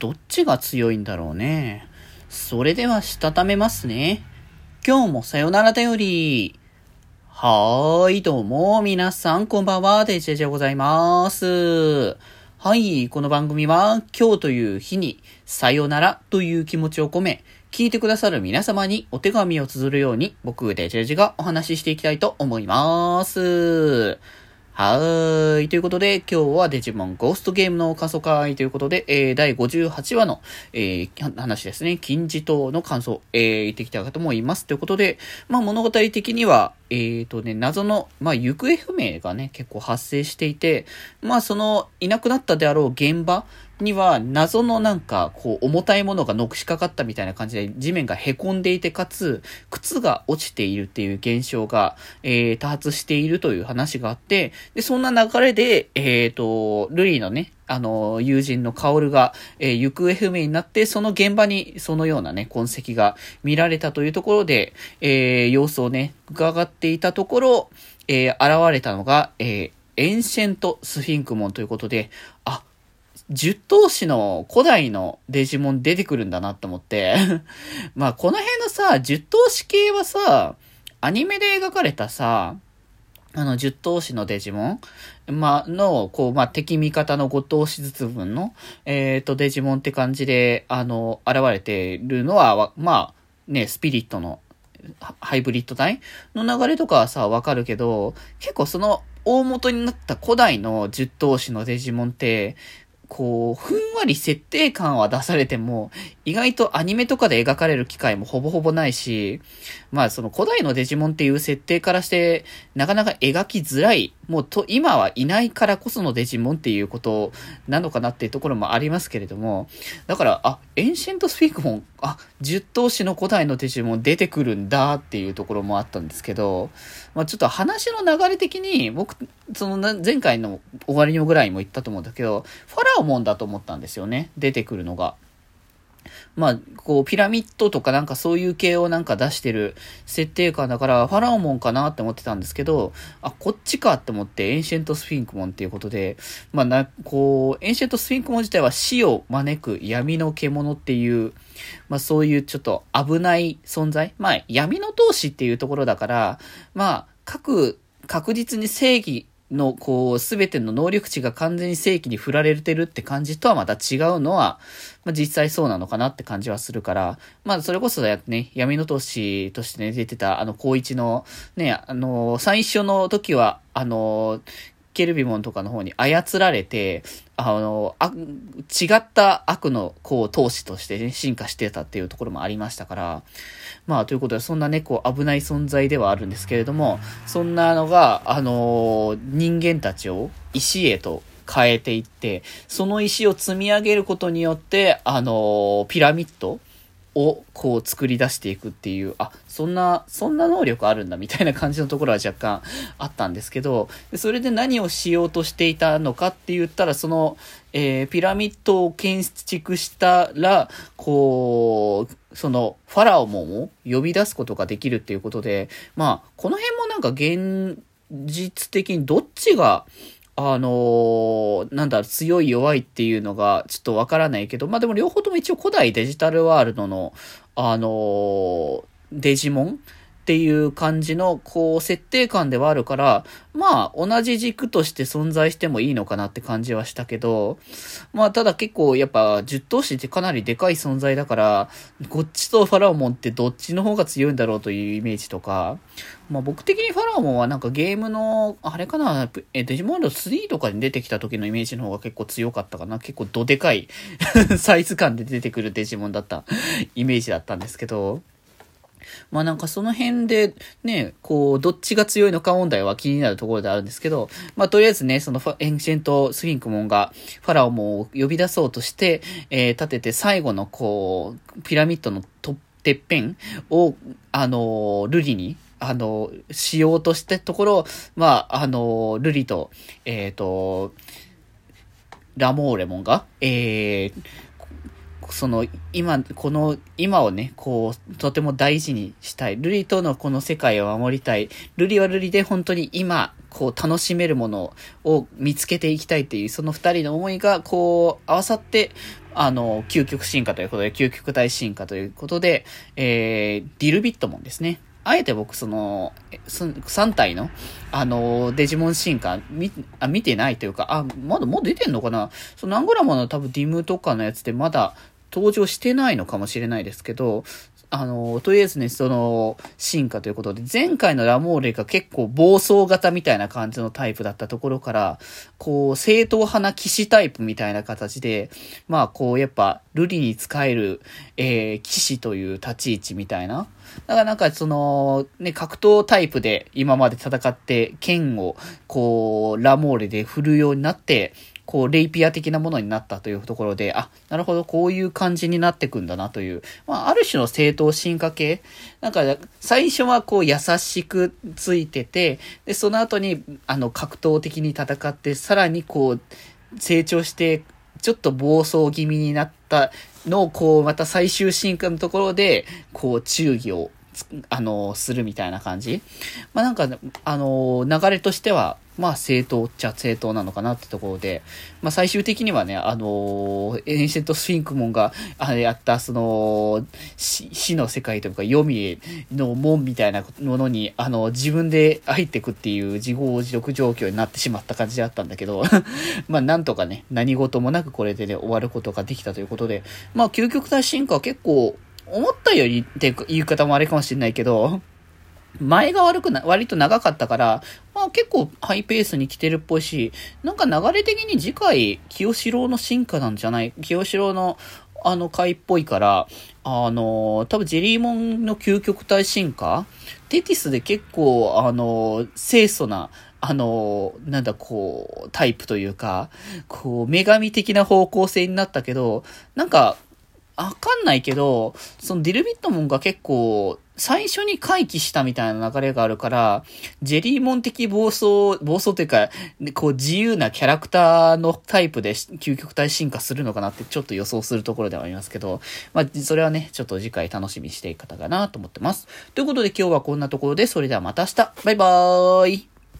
どっちが強いんだろうね。それでは、したためますね。今日もさよならだより。はーい、どうも、皆さん、こんばんは、デジェジェございます。はい、この番組は、今日という日に、さよならという気持ちを込め、聞いてくださる皆様にお手紙を綴るように、僕、デジェジェがお話ししていきたいと思います。はーい。ということで、今日はデジモンゴーストゲームの過疎会ということで、えー、第58話の、えー、話ですね。金字塔の感想、えー、言ってきた方もいます。ということで、まあ物語的には、えーとね、謎の、まあ行方不明がね、結構発生していて、まあその、いなくなったであろう現場には謎のなんか、こう、重たいものがのくしかかったみたいな感じで、地面が凹んでいて、かつ、靴が落ちているっていう現象が、えー、多発しているという話があって、で、そんな流れで、えっ、ー、と、ルリーのね、あの、友人のカオルが、えー、行方不明になって、その現場にそのようなね、痕跡が見られたというところで、えー、様子をね、伺っていたところ、えー、現れたのが、えー、エンシェントスフィンクモンということで、あ、十闘士の古代のデジモン出てくるんだなと思って。まあこの辺のさ、十闘士系はさ、アニメで描かれたさ、あの、十闘士のデジモン？まあ、の、こう、まあ、敵味方の五頭身ずつ分の、えっ、ー、と、デジモンって感じで、あの、現れてるのは、まあ、ね、スピリットの、ハイブリッド体の流れとかはさ、わかるけど、結構その、大元になった古代の十頭身のデジモンって、こう、ふんわり設定感は出されても、意外とアニメとかで描かれる機会もほぼほぼないし、まあその古代のデジモンっていう設定からして、なかなか描きづらい、もうと、今はいないからこそのデジモンっていうことなのかなっていうところもありますけれども、だから、あ、エンシェントスフィクモン、あ、十頭身の古代のデジモン出てくるんだっていうところもあったんですけど、まあちょっと話の流れ的に、僕、その前回の終わりのぐらいも言ったと思うんだけど、ファラオモンだと思ったんですよね。出てくるのが。まあ、こう、ピラミッドとかなんかそういう系をなんか出してる設定感だから、ファラオモンかなって思ってたんですけど、あ、こっちかって思って、エンシェントスフィンクモンっていうことで、まあな、こう、エンシェントスフィンクモン自体は死を招く闇の獣っていう、まあそういうちょっと危ない存在。まあ闇の闘士っていうところだから、まあ、各、確実に正義の、こう、すべての能力値が完全に正義に振られてるって感じとはまた違うのは、まあ、実際そうなのかなって感じはするから、まあ、それこそね、闇の都市としてね、出てた、あの、高一の、ね、あの、最初の時は、あの、ケルビモンとかの方に操られて、あの、あ、違った悪の、こう、投資としてね、進化してたっていうところもありましたから、まあ、ということで、そんなね、こう、危ない存在ではあるんですけれども、そんなのが、あの人間たちを石へと変えていって、その石を積み上げることによって、あのピラミッドをこう作り出していくっていう、あ、そんな、そんな能力あるんだみたいな感じのところは若干あったんですけど、それで何をしようとしていたのかって言ったら、その、えー、ピラミッドを建築したら、こう、その、ファラオモンを呼び出すことができるっていうことで、まあ、この辺もなんか現実的にどっちが、あのー、なんだ、強い弱いっていうのがちょっとわからないけど、まあでも両方とも一応古代デジタルワールドの、あのー、デジモンっていう感じの、こう、設定感ではあるから、まあ、同じ軸として存在してもいいのかなって感じはしたけど、まあ、ただ結構、やっぱ、十頭身ってかなりでかい存在だから、こっちとファラオモンってどっちの方が強いんだろうというイメージとか、まあ、僕的にファラオモンはなんかゲームの、あれかな、え、デジモンド3とかに出てきた時のイメージの方が結構強かったかな。結構どでかい サイズ感で出てくるデジモンだったイメージだったんですけど、まあなんかその辺でね、こう、どっちが強いのか問題は気になるところであるんですけど、まあとりあえずね、そのエンシェントスフィンクモンがファラオモンを呼び出そうとして、えー、立てて最後のこう、ピラミッドのとてっぺんを、あの、ルリに、あの、しようとしたところ、まあ、あの、ルリと、えっ、ー、と、ラモーレモンが、えー、その、今、この、今をね、こう、とても大事にしたい。ルリとのこの世界を守りたい。ルリはルリで本当に今こう楽しめるものを見つけていきたいっていう、その二人の思いがこう合わさって、あの、究極進化ということで、究極大進化ということで、えー、ディルビットモンですね。あえて僕、その、3体の、あの、デジモン進化、見、あ、見てないというか、あ、まだもう出てんのかな？そのアンゴラモの多分ディムとかのやつでまだ登場してないのかもしれないですけど、あの、とりあえずね、その、進化ということで、前回のラモーレが結構暴走型みたいな感じのタイプだったところから、こう、正統派な騎士タイプみたいな形で、まあ、こう、やっぱ、瑠璃に使える、えー、騎士という立ち位置みたいな。だからなんかその、ね、格闘タイプで今まで戦って、剣を、こう、ラモーレで振るようになって、こう、レイピア的なものになったというところで、あ、なるほど、こういう感じになってくんだなという、まあ、ある種の正当進化系。なんか、最初はこう、優しくついてて、で、その後に、あの、格闘的に戦って、さらにこう、成長して、ちょっと暴走気味になったのを、こう、また最終進化のところで、こう、忠義を、あの、するみたいな感じ。まあ、なんか、あの、流れとしては、まあ正当っちゃ正当なのかなってところで、まあ最終的にはね、あの、エンシェント・スフィンクモンが、あれやった、その、死の世界というか、黄泉の門みたいなものに、あの、自分で入ってくっていう自業自得状況になってしまった感じであったんだけど、まあなんとかね、何事もなくこれでね、終わることができたということで、まあ究極体進化は結構、思ったよりって言い方もあれかもしれないけど、前が悪くな、割と長かったから、まあ結構ハイペースに来てるっぽいし、なんか流れ的に次回、清志郎の進化なんじゃない清志郎のあの回っぽいから、あの、多分ジェリーモンの究極体進化テティスで結構、あの、清楚な、あの、なんだ、こう、タイプというか、こう、女神的な方向性になったけど、なんか、わかんないけど、そのディルビットモンが結構、最初に回帰したみたいな流れがあるから、ジェリーモン的暴走、暴走というか、こう自由なキャラクターのタイプで究極体進化するのかなってちょっと予想するところではありますけど、まあ、それはね、ちょっと次回楽しみにしていく方かなと思ってます。ということで今日はこんなところで、それではまた明日バイバーイ